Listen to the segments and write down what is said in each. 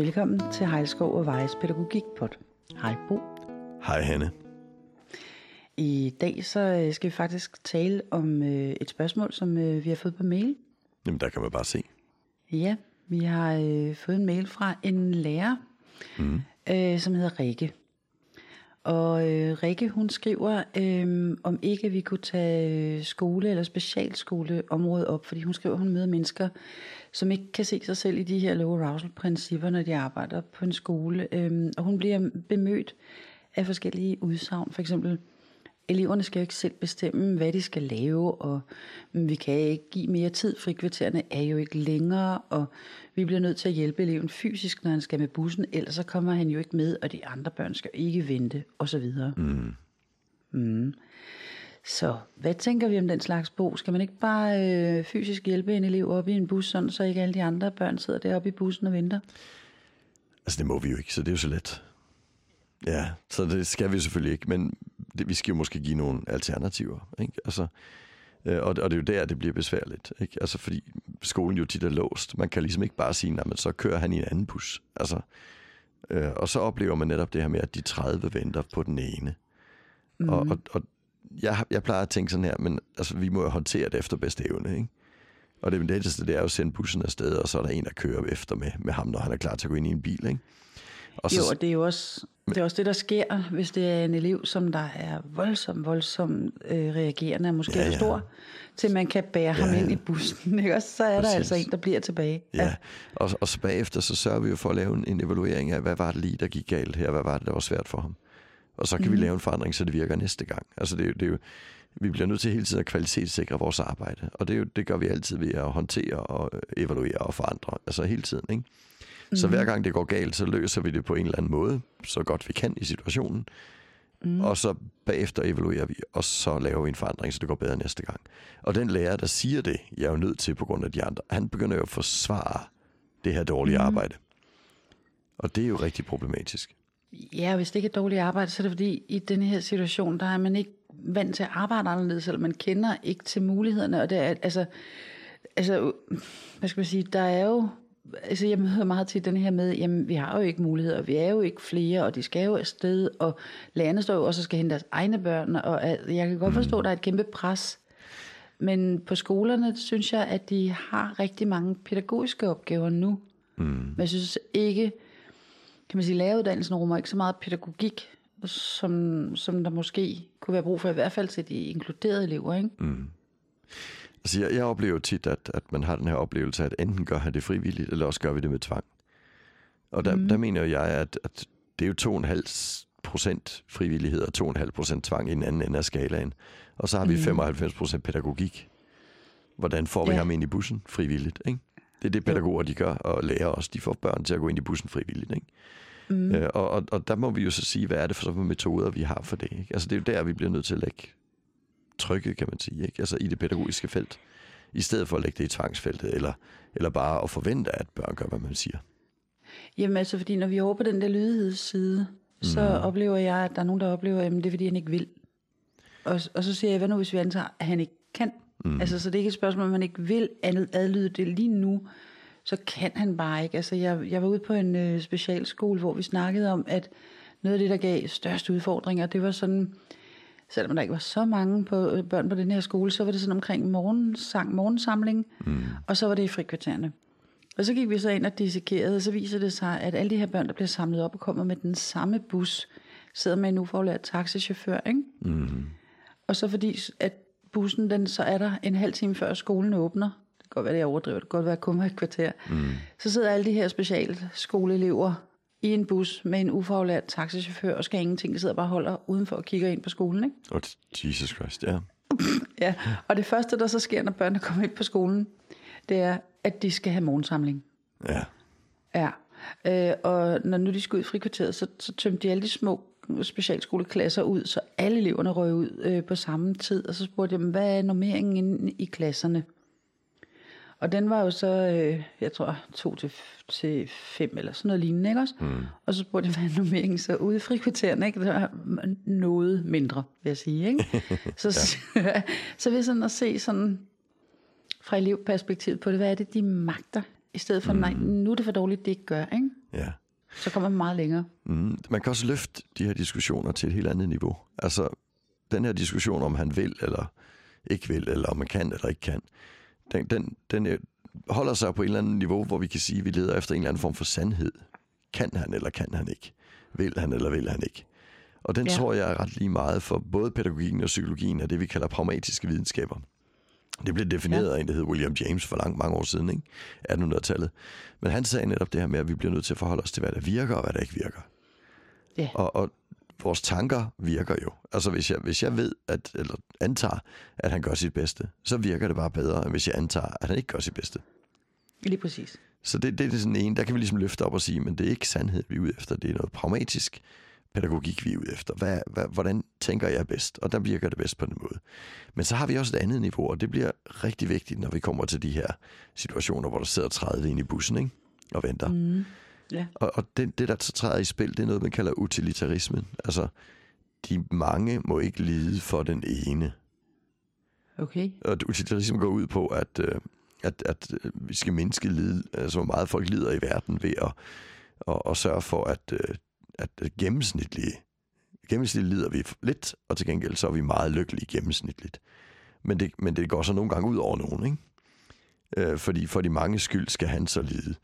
Velkommen til Hejlskov og Vejes Pædagogikpod. Hej Bo. Hej Hanne. I dag så øh, skal vi faktisk tale om øh, et spørgsmål, som øh, vi har fået på mail. Jamen der kan man bare se. Ja, vi har øh, fået en mail fra en lærer, mm. øh, som hedder Rikke. Og øh, Rikke, hun skriver, øh, om ikke vi kunne tage øh, skole- eller specialskoleområdet op, fordi hun skriver, at hun møder mennesker, som ikke kan se sig selv i de her low arousal-principper, når de arbejder på en skole. Øh, og hun bliver bemødt af forskellige udsagn. For eksempel, eleverne skal jo ikke selv bestemme, hvad de skal lave, og vi kan ikke give mere tid. Frikvartererne er jo ikke længere, og vi bliver nødt til at hjælpe eleven fysisk, når han skal med bussen, ellers så kommer han jo ikke med, og de andre børn skal ikke vente, osv. Mm. Mm. Så hvad tænker vi om den slags bog? Skal man ikke bare øh, fysisk hjælpe en elev op i en bus, sådan, så ikke alle de andre børn sidder deroppe i bussen og venter? Altså det må vi jo ikke, så det er jo så let. Ja, så det skal vi selvfølgelig ikke, men det, vi skal jo måske give nogle alternativer. Ikke? Altså, øh, og, og det er jo der, det bliver besværligt. Ikke? Altså, fordi skolen jo tit er låst. Man kan ligesom ikke bare sige, at så kører han i en anden bus. Altså, øh, og så oplever man netop det her med, at de 30 venter på den ene. Mm. Og, og, og jeg, jeg plejer at tænke sådan her, men altså, vi må jo håndtere det efter bedste evne. Ikke? Og det letteste, det er jo at sende bussen afsted, og så er der en, der kører efter med, med ham, når han er klar til at gå ind i en bil. Ikke? Og så, jo, og det er jo også det, er også det, der sker, hvis det er en elev, som der er voldsomt, voldsomt øh, reagerende, og måske ja, ja. stor, til man kan bære ja, ham ind i bussen. Ikke? Og så er Præcis. der altså en, der bliver tilbage. Ja, ja. Og, og så bagefter, så sørger vi jo for at lave en, en evaluering af, hvad var det lige, der gik galt her? Hvad var det, der var svært for ham? Og så kan mm. vi lave en forandring, så det virker næste gang. Altså det, er jo, det er jo, vi bliver nødt til hele tiden at kvalitetssikre vores arbejde. Og det, er jo, det gør vi altid ved at håndtere og evaluere og forandre. Altså hele tiden, ikke? Mm. Så hver gang det går galt, så løser vi det på en eller anden måde, så godt vi kan i situationen. Mm. Og så bagefter evaluerer vi, og så laver vi en forandring, så det går bedre næste gang. Og den lærer, der siger det, jeg er jo nødt til på grund af de andre, han begynder jo at forsvare det her dårlige mm. arbejde. Og det er jo rigtig problematisk. Ja, hvis det ikke er dårligt arbejde, så er det fordi, i denne her situation, der er man ikke vant til at arbejde anderledes, eller man kender ikke til mulighederne, og det er, altså, altså, hvad skal man sige, der er jo altså jeg møder meget til den her med, jamen vi har jo ikke muligheder, vi er jo ikke flere, og de skal jo afsted, og lærerne står jo også og skal hente deres egne børn, og jeg kan godt forstå, at der er et kæmpe pres. Men på skolerne synes jeg, at de har rigtig mange pædagogiske opgaver nu. Mm. Men jeg synes ikke, kan man sige, læreruddannelsen rummer ikke så meget pædagogik, som, som der måske kunne være brug for, i hvert fald til de inkluderede elever. Ikke? Mm. Altså, jeg, jeg oplever tit, at, at man har den her oplevelse, at enten gør han det frivilligt, eller også gør vi det med tvang. Og der, mm. der mener jeg, at, at det er jo 2,5 procent frivillighed og 2,5 procent tvang i den anden ende af skalaen. Og så har vi mm. 95 procent pædagogik. Hvordan får vi ja. ham ind i bussen frivilligt? Ikke? Det er det, pædagoger de gør, og lærer os. De får børn til at gå ind i bussen frivilligt. Ikke? Mm. Øh, og, og, og der må vi jo så sige, hvad er det for sådan metoder, vi har for det? Ikke? Altså det er jo der, vi bliver nødt til at lægge trykket, kan man sige, ikke? altså i det pædagogiske felt, i stedet for at lægge det i tvangsfeltet, eller, eller bare at forvente, at børn gør, hvad man siger. Jamen altså, fordi når vi er over på den der lydighedsside, så mm. oplever jeg, at der er nogen, der oplever, at det er fordi, han ikke vil. Og, og så siger jeg, hvad nu hvis vi antager, at han ikke kan? Mm. Altså, så det er ikke et spørgsmål, om han ikke vil adlyde det lige nu, så kan han bare ikke. Altså, jeg, jeg var ude på en øh, specialskole, hvor vi snakkede om, at noget af det, der gav største udfordringer, det var sådan, selvom der ikke var så mange på, øh, børn på den her skole, så var det sådan omkring morgensang, morgensamling, mm. og så var det i frikvartererne. Og så gik vi så ind og dissekerede, og så viser det sig, at alle de her børn, der bliver samlet op og kommer med den samme bus, sidder med en ufaglært taxichauffør, ikke? Mm. Og så fordi, at bussen, den, så er der en halv time før skolen åbner, det kan godt være, det er overdrevet, det kan godt være, kun et kvarter, mm. så sidder alle de her specialskoleelever i en bus med en ufaglært taxichauffør og skal ingenting. De sidder bare og holder udenfor og kigger ind på skolen. Ikke? Oh, Jesus Christ, ja. ja, og det første, der så sker, når børnene kommer ind på skolen, det er, at de skal have morgensamling. Ja. Ja, øh, og når nu de skal ud i frikvarteret, så, så tømte de alle de små specialskoleklasser ud, så alle eleverne røg ud øh, på samme tid, og så spurgte jeg dem, hvad er normeringen inde i klasserne? Og den var jo så, øh, jeg tror, to til, til fem eller sådan noget lignende, ikke også? Mm. Og så spurgte jeg, hvad er nummeringen så ude i frikvarteren, ikke? Det var noget mindre, vil jeg sige, ikke? så, ja. så vil sådan at se sådan fra elevperspektivet på det, hvad er det, de magter? I stedet for, mm. nej, nu er det for dårligt, det ikke gør, ikke? Ja. Så kommer man meget længere. Mm. Man kan også løfte de her diskussioner til et helt andet niveau. Altså, den her diskussion om han vil eller ikke vil, eller om man kan eller ikke kan, den, den, den øh, holder sig på et eller andet niveau, hvor vi kan sige, at vi leder efter en eller anden form for sandhed. Kan han eller kan han ikke? Vil han eller vil han ikke? Og den ja. tror jeg er ret lige meget for både pædagogikken og psykologien af det, vi kalder pragmatiske videnskaber. Det blev defineret ja. af en, der hed William James for langt mange år siden, ikke? 1800-tallet. Men han sagde netop det her med, at vi bliver nødt til at forholde os til, hvad der virker og hvad der ikke virker. Ja. Og, og vores tanker virker jo. Altså hvis jeg, hvis jeg ved, at, eller antager, at han gør sit bedste, så virker det bare bedre, end hvis jeg antager, at han ikke gør sit bedste. Lige præcis. Så det, det er sådan en, der kan vi ligesom løfte op og sige, men det er ikke sandhed, vi er ude efter. Det er noget pragmatisk pædagogik, vi er ude efter. Hvad, hvad, hvordan tænker jeg bedst? Og der virker det bedst på den måde. Men så har vi også et andet niveau, og det bliver rigtig vigtigt, når vi kommer til de her situationer, hvor der sidder 30 ind i bussen ikke? og venter. Mm. Ja. Og, og det, det, der så træder i spil, det er noget, man kalder utilitarismen. Altså, de mange må ikke lide for den ene. Okay. Og utilitarismen går ud på, at, øh, at, at øh, vi skal mindske lid, altså hvor meget folk lider i verden ved at, at, at sørge for, at, øh, at gennemsnitlige, gennemsnitligt lider vi lidt, og til gengæld så er vi meget lykkelige gennemsnitligt. Men det, men det går så nogle gange ud over nogen, ikke? Øh, fordi for de mange skyld skal han så lide.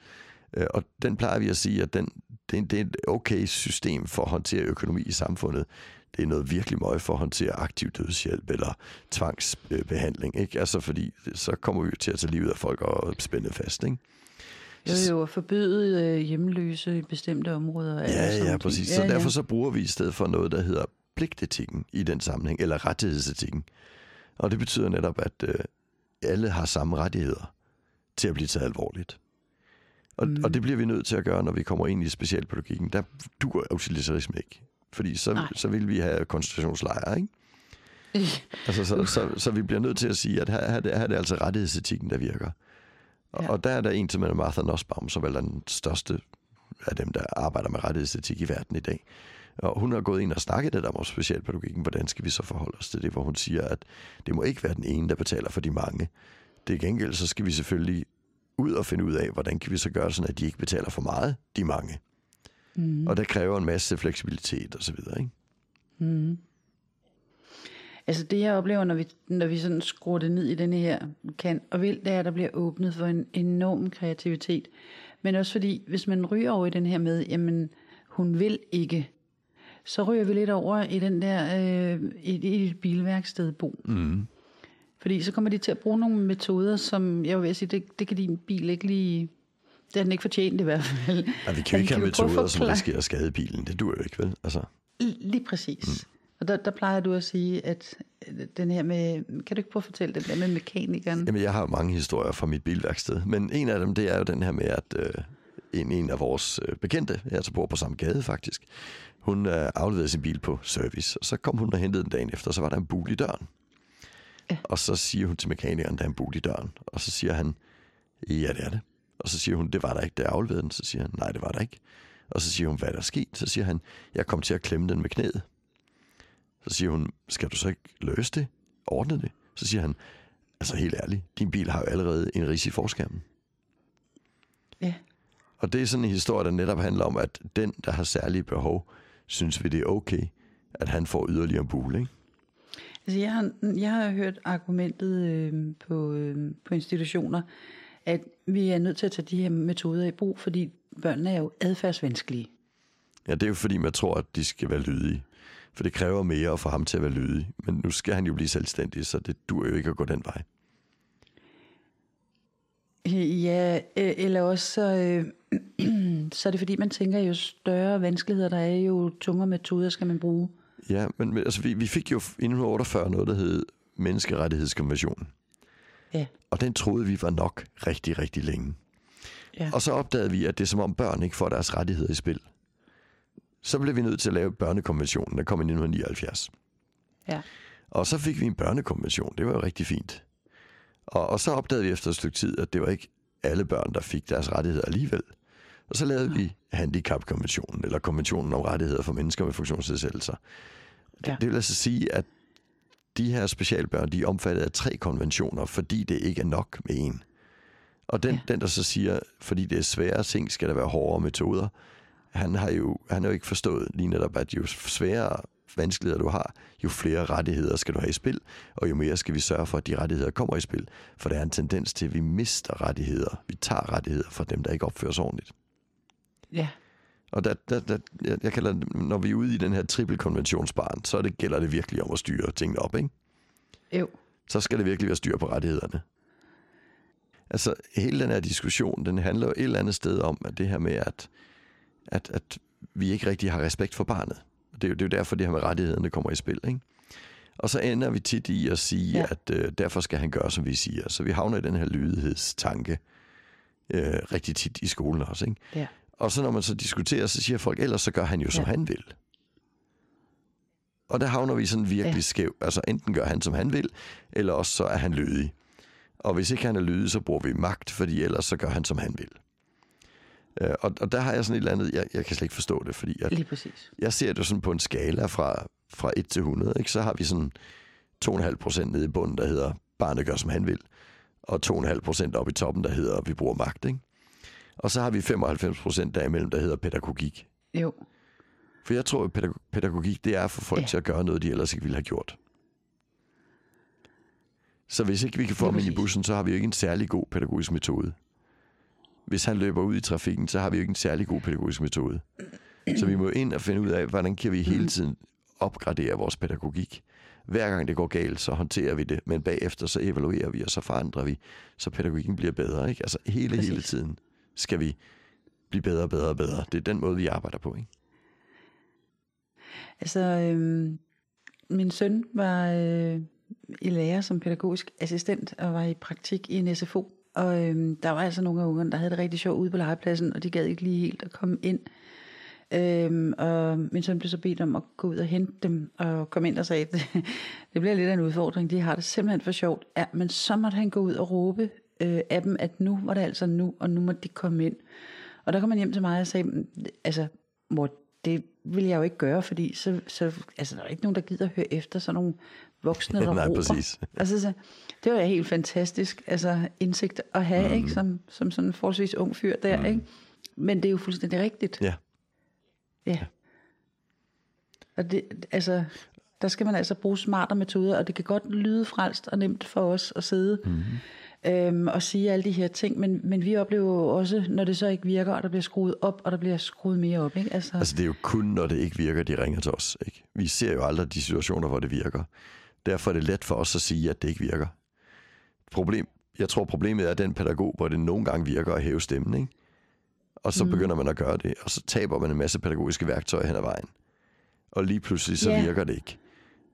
Øh, og den plejer vi at sige, at den, det, det er et okay system for at håndtere økonomi i samfundet. Det er noget virkelig meget for at håndtere aktiv dødshjælp eller tvangsbehandling. Ikke? Altså fordi så kommer vi til at tage livet af folk og spænde fast. Ikke? Jo, jo, at forbyde øh, hjemløse i bestemte områder. Ja, ja, præcis. Så ja, derfor så bruger vi i stedet for noget, der hedder pligtetikken i den sammenhæng, eller rettighedsetikken. Og det betyder netop, at øh, alle har samme rettigheder til at blive taget alvorligt. Og, mm. og det bliver vi nødt til at gøre, når vi kommer ind i specialpædagogikken. Der duer utilitarisme ikke. Fordi så, så vil vi have koncentrationslejre, ikke? altså, så, så, så vi bliver nødt til at sige, at her, her, her er det altså rettighedsetikken, der virker. Og, ja. og der er der en, som er Martha Nussbaum, som er den største af dem, der arbejder med rettighedsetik i verden i dag. Og hun har gået ind og snakket lidt om specialpædagogikken. Hvordan skal vi så forholde os til det, hvor hun siger, at det må ikke være den ene, der betaler for de mange. Det gengæld, så skal vi selvfølgelig ud og finde ud af, hvordan kan vi så gøre sådan, at de ikke betaler for meget, de mange. Mm. Og det kræver en masse fleksibilitet og så videre, ikke? Mm. Altså det, jeg oplever, når vi, når vi sådan skruer det ned i denne her kan og vil, det er, at der bliver åbnet for en enorm kreativitet. Men også fordi, hvis man ryger over i den her med, jamen, hun vil ikke, så ryger vi lidt over i den der, øh, i, i et bilværksted bo. Mm. Fordi så kommer de til at bruge nogle metoder, som jeg vil sige, det, det kan din bil ikke lige... Det har den ikke fortjent i hvert fald. Ja, vi kan jo ikke have metoder, som risikerer at skade bilen. Det dur jo ikke, vel? Altså. Lige præcis. Mm. Og der, der plejer du at sige, at den her med... Kan du ikke prøve at fortælle den der med mekanikeren? Jamen, jeg har mange historier fra mit bilværksted. Men en af dem, det er jo den her med, at øh, en, en af vores øh, bekendte, jeg altså bor på samme gade faktisk, hun øh, afleverede sin bil på service. Og så kom hun og hentede den dagen efter, og så var der en bul i døren. Ja. Og så siger hun til mekanikeren, der er en bul i døren. Og så siger han, ja, det er det. Og så siger hun, det var der ikke, da jeg afleverede den. Så siger han, nej, det var der ikke. Og så siger hun, hvad er der sket? Så siger han, jeg kom til at klemme den med knæet. Så siger hun, skal du så ikke løse det? Ordne det? Så siger han, altså helt ærligt, din bil har jo allerede en ris i forskærmen. Ja. Og det er sådan en historie, der netop handler om, at den, der har særlige behov, synes vi, det er okay, at han får yderligere bule, ikke? Altså, jeg har, jeg har hørt argumentet øh, på, øh, på institutioner, at vi er nødt til at tage de her metoder i brug, fordi børnene er jo adfærdsvanskelige. Ja, det er jo fordi, man tror, at de skal være lydige. For det kræver mere at få ham til at være lydig. Men nu skal han jo blive selvstændig, så det dur jo ikke at gå den vej. Ja, eller også så, øh, så er det fordi, man tænker, jo større vanskeligheder der er, jo tungere metoder skal man bruge. Ja, men altså, vi, vi fik jo i 1948 noget, der hed Menneskerettighedskonventionen. Ja. Og den troede vi var nok rigtig, rigtig længe. Ja. Og så opdagede vi, at det er som om børn ikke får deres rettigheder i spil. Så blev vi nødt til at lave børnekonventionen, der kom i 1979. Ja. Og så fik vi en børnekonvention. Det var jo rigtig fint. Og, og så opdagede vi efter et stykke tid, at det var ikke alle børn, der fik deres rettigheder alligevel. Og så lavede ja. vi handicapkonventionen, eller konventionen om rettigheder for mennesker med funktionsnedsættelser. Ja. Det, det vil altså sige, at de her specialbørn, de er omfattet af tre konventioner, fordi det ikke er nok med en. Og den, ja. den, der så siger, fordi det er svære ting, skal der være hårdere metoder, han har jo, han har jo ikke forstået lige netop, at jo sværere vanskeligheder du har, jo flere rettigheder skal du have i spil, og jo mere skal vi sørge for, at de rettigheder kommer i spil. For der er en tendens til, at vi mister rettigheder. Vi tager rettigheder fra dem, der ikke opfører sig ordentligt. Ja. Og der, der, der, jeg, kalder, når vi er ude i den her trippelkonventionsbarn, så det, gælder det virkelig om at styre tingene op, ikke? Jo. Så skal det virkelig være styr på rettighederne. Altså, hele den her diskussion, den handler jo et eller andet sted om, at det her med, at, at, at vi ikke rigtig har respekt for barnet. Det er, jo, det er jo derfor, det her med rettighederne kommer i spil, ikke? Og så ender vi tit i at sige, ja. at øh, derfor skal han gøre, som vi siger. Så vi havner i den her lydighedstanke øh, rigtig tit i skolen også, ikke? Ja. Og så når man så diskuterer, så siger folk, ellers så gør han jo, som ja. han vil. Og der havner vi sådan virkelig ja. skæv. Altså enten gør han, som han vil, eller også så er han lydig. Og hvis ikke han er lydig, så bruger vi magt, fordi ellers så gør han, som han vil. Øh, og, og der har jeg sådan et eller andet, jeg, jeg kan slet ikke forstå det, fordi at Lige præcis. jeg ser det sådan på en skala fra, fra 1 til 100, ikke? så har vi sådan 2,5 procent nede i bunden, der hedder, barnet gør, som han vil, og 2,5 procent oppe i toppen, der hedder, vi bruger magt. Ikke? Og så har vi 95 procent derimellem, der hedder pædagogik. Jo. For jeg tror, at pædagogik, det er for folk ja. til at gøre noget, de ellers ikke ville have gjort. Så hvis ikke vi kan få ham ind i bussen, så har vi jo ikke en særlig god pædagogisk metode. Hvis han løber ud i trafikken, så har vi jo ikke en særlig god pædagogisk metode. Så vi må ind og finde ud af, hvordan kan vi hele mm. tiden opgradere vores pædagogik. Hver gang det går galt, så håndterer vi det, men bagefter så evaluerer vi, og så forandrer vi, så pædagogikken bliver bedre. Ikke? Altså hele, Præcis. hele tiden skal vi blive bedre, bedre og bedre. Det er den måde, vi arbejder på. Ikke? Altså, øhm, min søn var øh, i lærer som pædagogisk assistent og var i praktik i en SFO. Og øhm, der var altså nogle af ungerne, der havde det rigtig sjovt ude på legepladsen, og de gad ikke lige helt at komme ind. Øhm, og min søn blev så bedt om at gå ud og hente dem, og komme ind og sagde, at det, det bliver lidt af en udfordring, de har det simpelthen for sjovt. Ja, men så måtte han gå ud og råbe øh, af dem, at nu var det altså nu, og nu må de komme ind. Og der kom han hjem til mig og sagde, altså mor, det vil jeg jo ikke gøre, fordi så, så altså, der er ikke nogen, der gider at høre efter sådan nogle voksne, der Nej, råber. præcis. Altså, så, det var helt fantastisk altså, indsigt at have, mm. ikke? Som, som sådan en forholdsvis ung fyr der. Mm. Ikke? Men det er jo fuldstændig rigtigt. Ja. Ja. Og det, altså, der skal man altså bruge smartere metoder, og det kan godt lyde frelst og nemt for os at sidde mm. Øhm, og sige alle de her ting, men, men vi oplever jo også, når det så ikke virker, og der bliver skruet op, og der bliver skruet mere op. Ikke? Altså, Altså det er jo kun, når det ikke virker, de ringer til os. Ikke? Vi ser jo aldrig de situationer, hvor det virker. Derfor er det let for os at sige, at det ikke virker. Problem, jeg tror, problemet er den pædagog, hvor det nogle gange virker at hæve stemmen. Ikke? Og så mm. begynder man at gøre det, og så taber man en masse pædagogiske værktøjer hen ad vejen. Og lige pludselig så Ja. virker det ikke.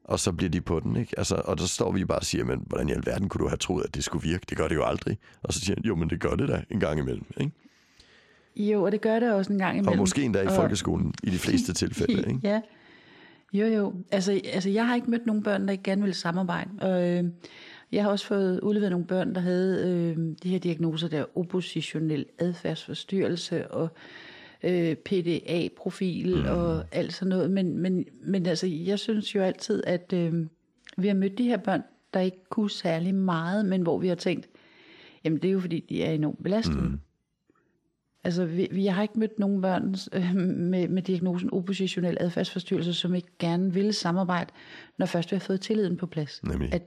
Og så bliver de på den, ikke? Altså, og der står vi bare og siger, men hvordan i alverden kunne du have troet, at det skulle virke? Det gør det jo aldrig. Og så siger han, jo, men det gør det da en gang imellem, ikke? jo, og det gør det også en gang imellem. Og måske endda i Og- folkeskolen, i de fleste tilfælde, ikke? Ja. Jo, jo. Altså, altså, jeg har ikke mødt nogen børn, der ikke gerne vil samarbejde. Og øh, jeg har også fået udleveret nogle børn, der havde øh, de her diagnoser der, oppositionel adfærdsforstyrrelse og øh, PDA-profil mm. og alt sådan noget. Men, men, men altså, jeg synes jo altid, at øh, vi har mødt de her børn, der ikke kunne særlig meget, men hvor vi har tænkt, jamen det er jo fordi, de er enormt belastede. Mm. Altså, vi, vi har ikke mødt nogen børn øh, med, med diagnosen oppositionel adfærdsforstyrrelse, som ikke gerne vil samarbejde, når først vi har fået tilliden på plads. Nemlig. At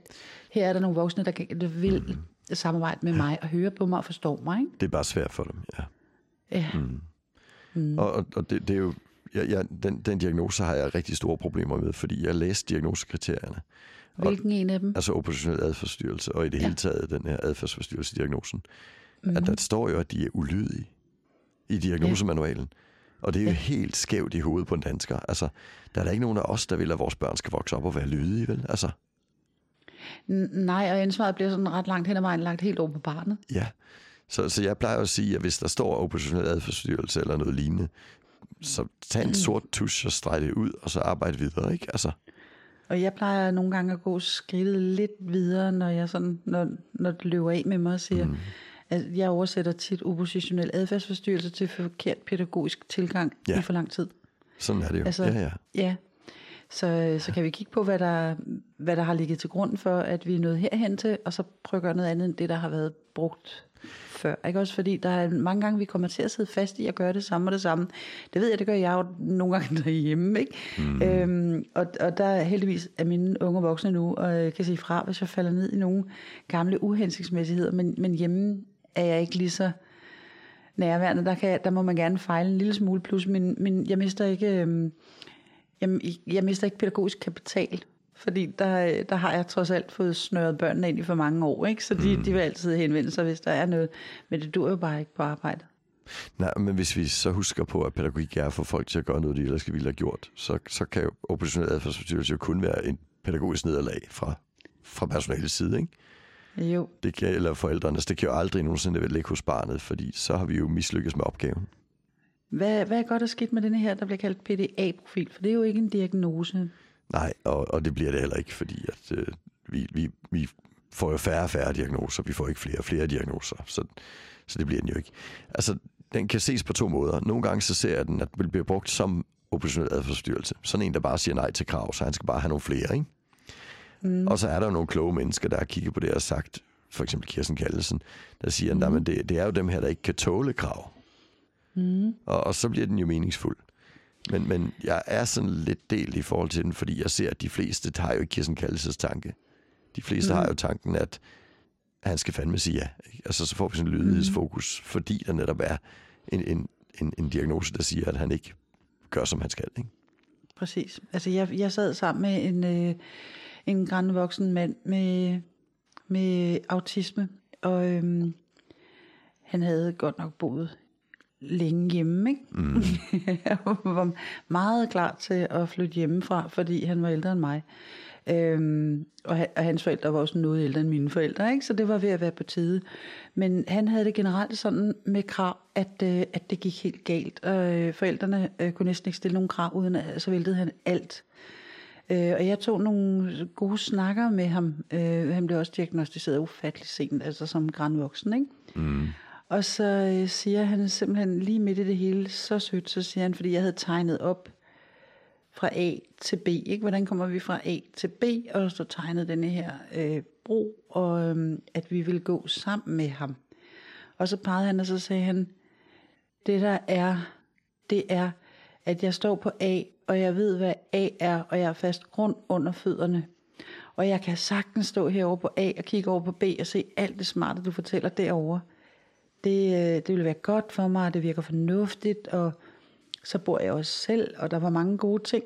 her er der nogle voksne, der, kan, der vil mm. samarbejde med mig og høre på mig og forstå mig. Ikke? Det er bare svært for dem, ja. Ja. Mm. Mm. Og, og, og det, det er jo, jeg, jeg, den, den diagnose har jeg rigtig store problemer med, fordi jeg læste diagnosekriterierne. Hvilken en af dem? Altså oppositionel adfærdsforstyrrelse, og i det ja. hele taget den her adfærdsforstyrrelse-diagnosen. Mm. At der står jo, at de er ulydige i diagnosemanualen. Og det er jo ja. helt skævt i hovedet på en dansker. Altså, der er der ikke nogen af os, der vil, at vores børn skal vokse op og være lydige, vel? Altså, N- nej, og ansvaret bliver sådan ret langt hen ad vejen lagt helt over på barnet. ja. Så, så jeg plejer at sige, at hvis der står oppositionel adfærdsforstyrrelse eller noget lignende, så tag en sort tusch og streg det ud, og så arbejde videre, ikke? Altså, Og jeg plejer nogle gange at gå skridtet lidt videre, når jeg sådan, når, når det løber af med mig og siger, mm. at jeg oversætter tit oppositionel adfærdsforstyrrelse til forkert pædagogisk tilgang ja. i for lang tid. sådan er det jo. Altså, ja, ja. ja. Så, så kan vi kigge på, hvad der, hvad der har ligget til grund for, at vi er nået herhen til, og så prøve at gøre noget andet end det, der har været brugt før. Ikke også fordi, der er mange gange, vi kommer til at sidde fast i at gøre det samme og det samme. Det ved jeg, det gør jeg jo nogle gange derhjemme. Ikke? Mm. Øhm, og, og der er heldigvis er mine unge voksne nu, og jeg kan sige fra, hvis jeg falder ned i nogle gamle uhensigtsmæssigheder. Men, men hjemme er jeg ikke lige så nærværende. Der, kan, der må man gerne fejle en lille smule. Plus, men, men jeg mister ikke... Øhm, jeg, jeg mister ikke pædagogisk kapital fordi der, der har jeg trods alt fået snøret børnene ind i for mange år, ikke? så de, mm. de vil altid henvende sig, hvis der er noget. Men det dur jo bare ikke på arbejde. Nej, men hvis vi så husker på, at pædagogik er for folk til at gøre noget, de ellers ville have gjort, så, så kan jo oppositionel adfærdsforstyrrelse jo kun være en pædagogisk nederlag fra, fra personalets side, ikke? Jo. Det kan, eller forældrene, det kan jo aldrig nogensinde ligge hos barnet, fordi så har vi jo mislykkes med opgaven. Hvad, hvad er godt at skidt med denne her, der bliver kaldt PDA-profil? For det er jo ikke en diagnose. Nej, og, og det bliver det heller ikke, fordi at, øh, vi, vi, vi får jo færre og færre diagnoser, vi får ikke flere og flere diagnoser, så, så det bliver den jo ikke. Altså, den kan ses på to måder. Nogle gange så ser jeg den, at den bliver brugt som oppositionel adfærdsforstyrrelse. Sådan en, der bare siger nej til krav, så han skal bare have nogle flere, ikke? Mm. Og så er der jo nogle kloge mennesker, der har kigget på det og sagt, for eksempel Kirsten Kallesen, der siger, mm. at det, det er jo dem her, der ikke kan tåle krav. Mm. Og, og så bliver den jo meningsfuld. Men, men jeg er sådan lidt delt i forhold til den, fordi jeg ser, at de fleste har jo ikke Kirsten Kalles tanke. De fleste mm. har jo tanken, at han skal fandme sige ja. Ikke? Altså så får vi sådan en lydighedsfokus, mm. fordi der netop er en, en, en, en diagnose, der siger, at han ikke gør, som han skal. Ikke? Præcis. Altså jeg, jeg sad sammen med en, øh, en grænvoksen mand med, med autisme, og øhm, han havde godt nok boet længe hjemme, ikke? Mm. jeg var meget klar til at flytte hjemmefra, fordi han var ældre end mig. Øhm, og, og hans forældre var også noget ældre end mine forældre, ikke? så det var ved at være på tide. Men han havde det generelt sådan med krav, at, øh, at det gik helt galt, og øh, forældrene øh, kunne næsten ikke stille nogen krav, uden at så væltede han alt. Øh, og jeg tog nogle gode snakker med ham. Øh, han blev også diagnostiseret ufattelig sent, altså som grænvoksen, ikke? Mm. Og så øh, siger han simpelthen lige midt i det hele, så sødt, så siger han, fordi jeg havde tegnet op fra A til B, ikke? Hvordan kommer vi fra A til B? Og så tegnet denne her øh, bro, og øh, at vi vil gå sammen med ham. Og så pegede han, og så sagde han, det der er, det er, at jeg står på A, og jeg ved, hvad A er, og jeg er fast grund under fødderne. Og jeg kan sagtens stå herovre på A og kigge over på B og se alt det smarte, du fortæller derovre det, øh, det vil være godt for mig, og det virker fornuftigt, og så bor jeg også selv, og der var mange gode ting.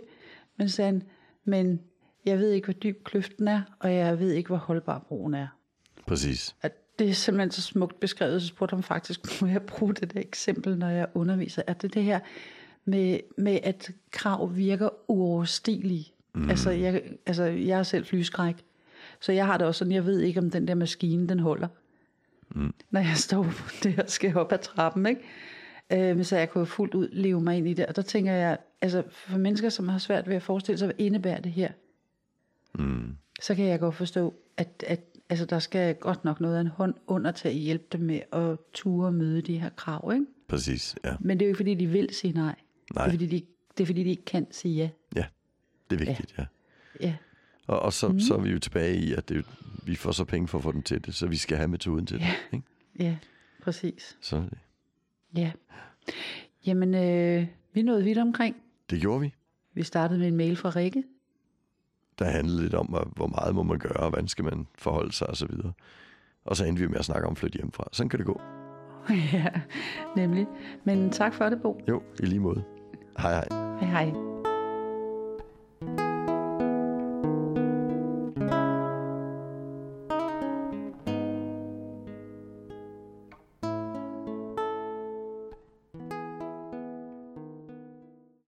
Men sagde men jeg ved ikke, hvor dyb kløften er, og jeg ved ikke, hvor holdbar broen er. Præcis. At det er simpelthen så smukt beskrevet, så spurgte han faktisk, må jeg bruge det der eksempel, når jeg underviser, at det det her med, med at krav virker uoverstigelige. Mm. Altså, jeg, altså, jeg er selv flyskræk, så jeg har det også sådan, jeg ved ikke, om den der maskine, den holder mm. når jeg står der og skal op ad trappen. Ikke? Øh, så jeg kunne fuldt ud leve mig ind i det. Og der tænker jeg, altså for mennesker, som har svært ved at forestille sig, hvad indebærer det her, mm. så kan jeg godt forstå, at, at altså, der skal godt nok noget af en hånd under til at hjælpe dem med at ture og møde de her krav. Ikke? Præcis, ja. Men det er jo ikke, fordi de vil sige nej. nej. Det, er, fordi de, det er, fordi de ikke kan sige ja. Ja, det er vigtigt, ja. ja. ja. Og, og så, mm. så er vi jo tilbage i, at det, vi får så penge for at få den til det, så vi skal have metoden til ja. det. Ikke? Ja, præcis. Så er det. Ja. Jamen, øh, vi nåede vidt omkring. Det gjorde vi. Vi startede med en mail fra Rikke. Der handlede lidt om, hvor meget må man gøre, og hvordan skal man forholde sig osv. Og, og så endte vi med at snakke om at flytte hjemmefra. Sådan kan det gå. ja, nemlig. Men tak for det, Bo. Jo, i lige måde. Hej hej. Hej hej.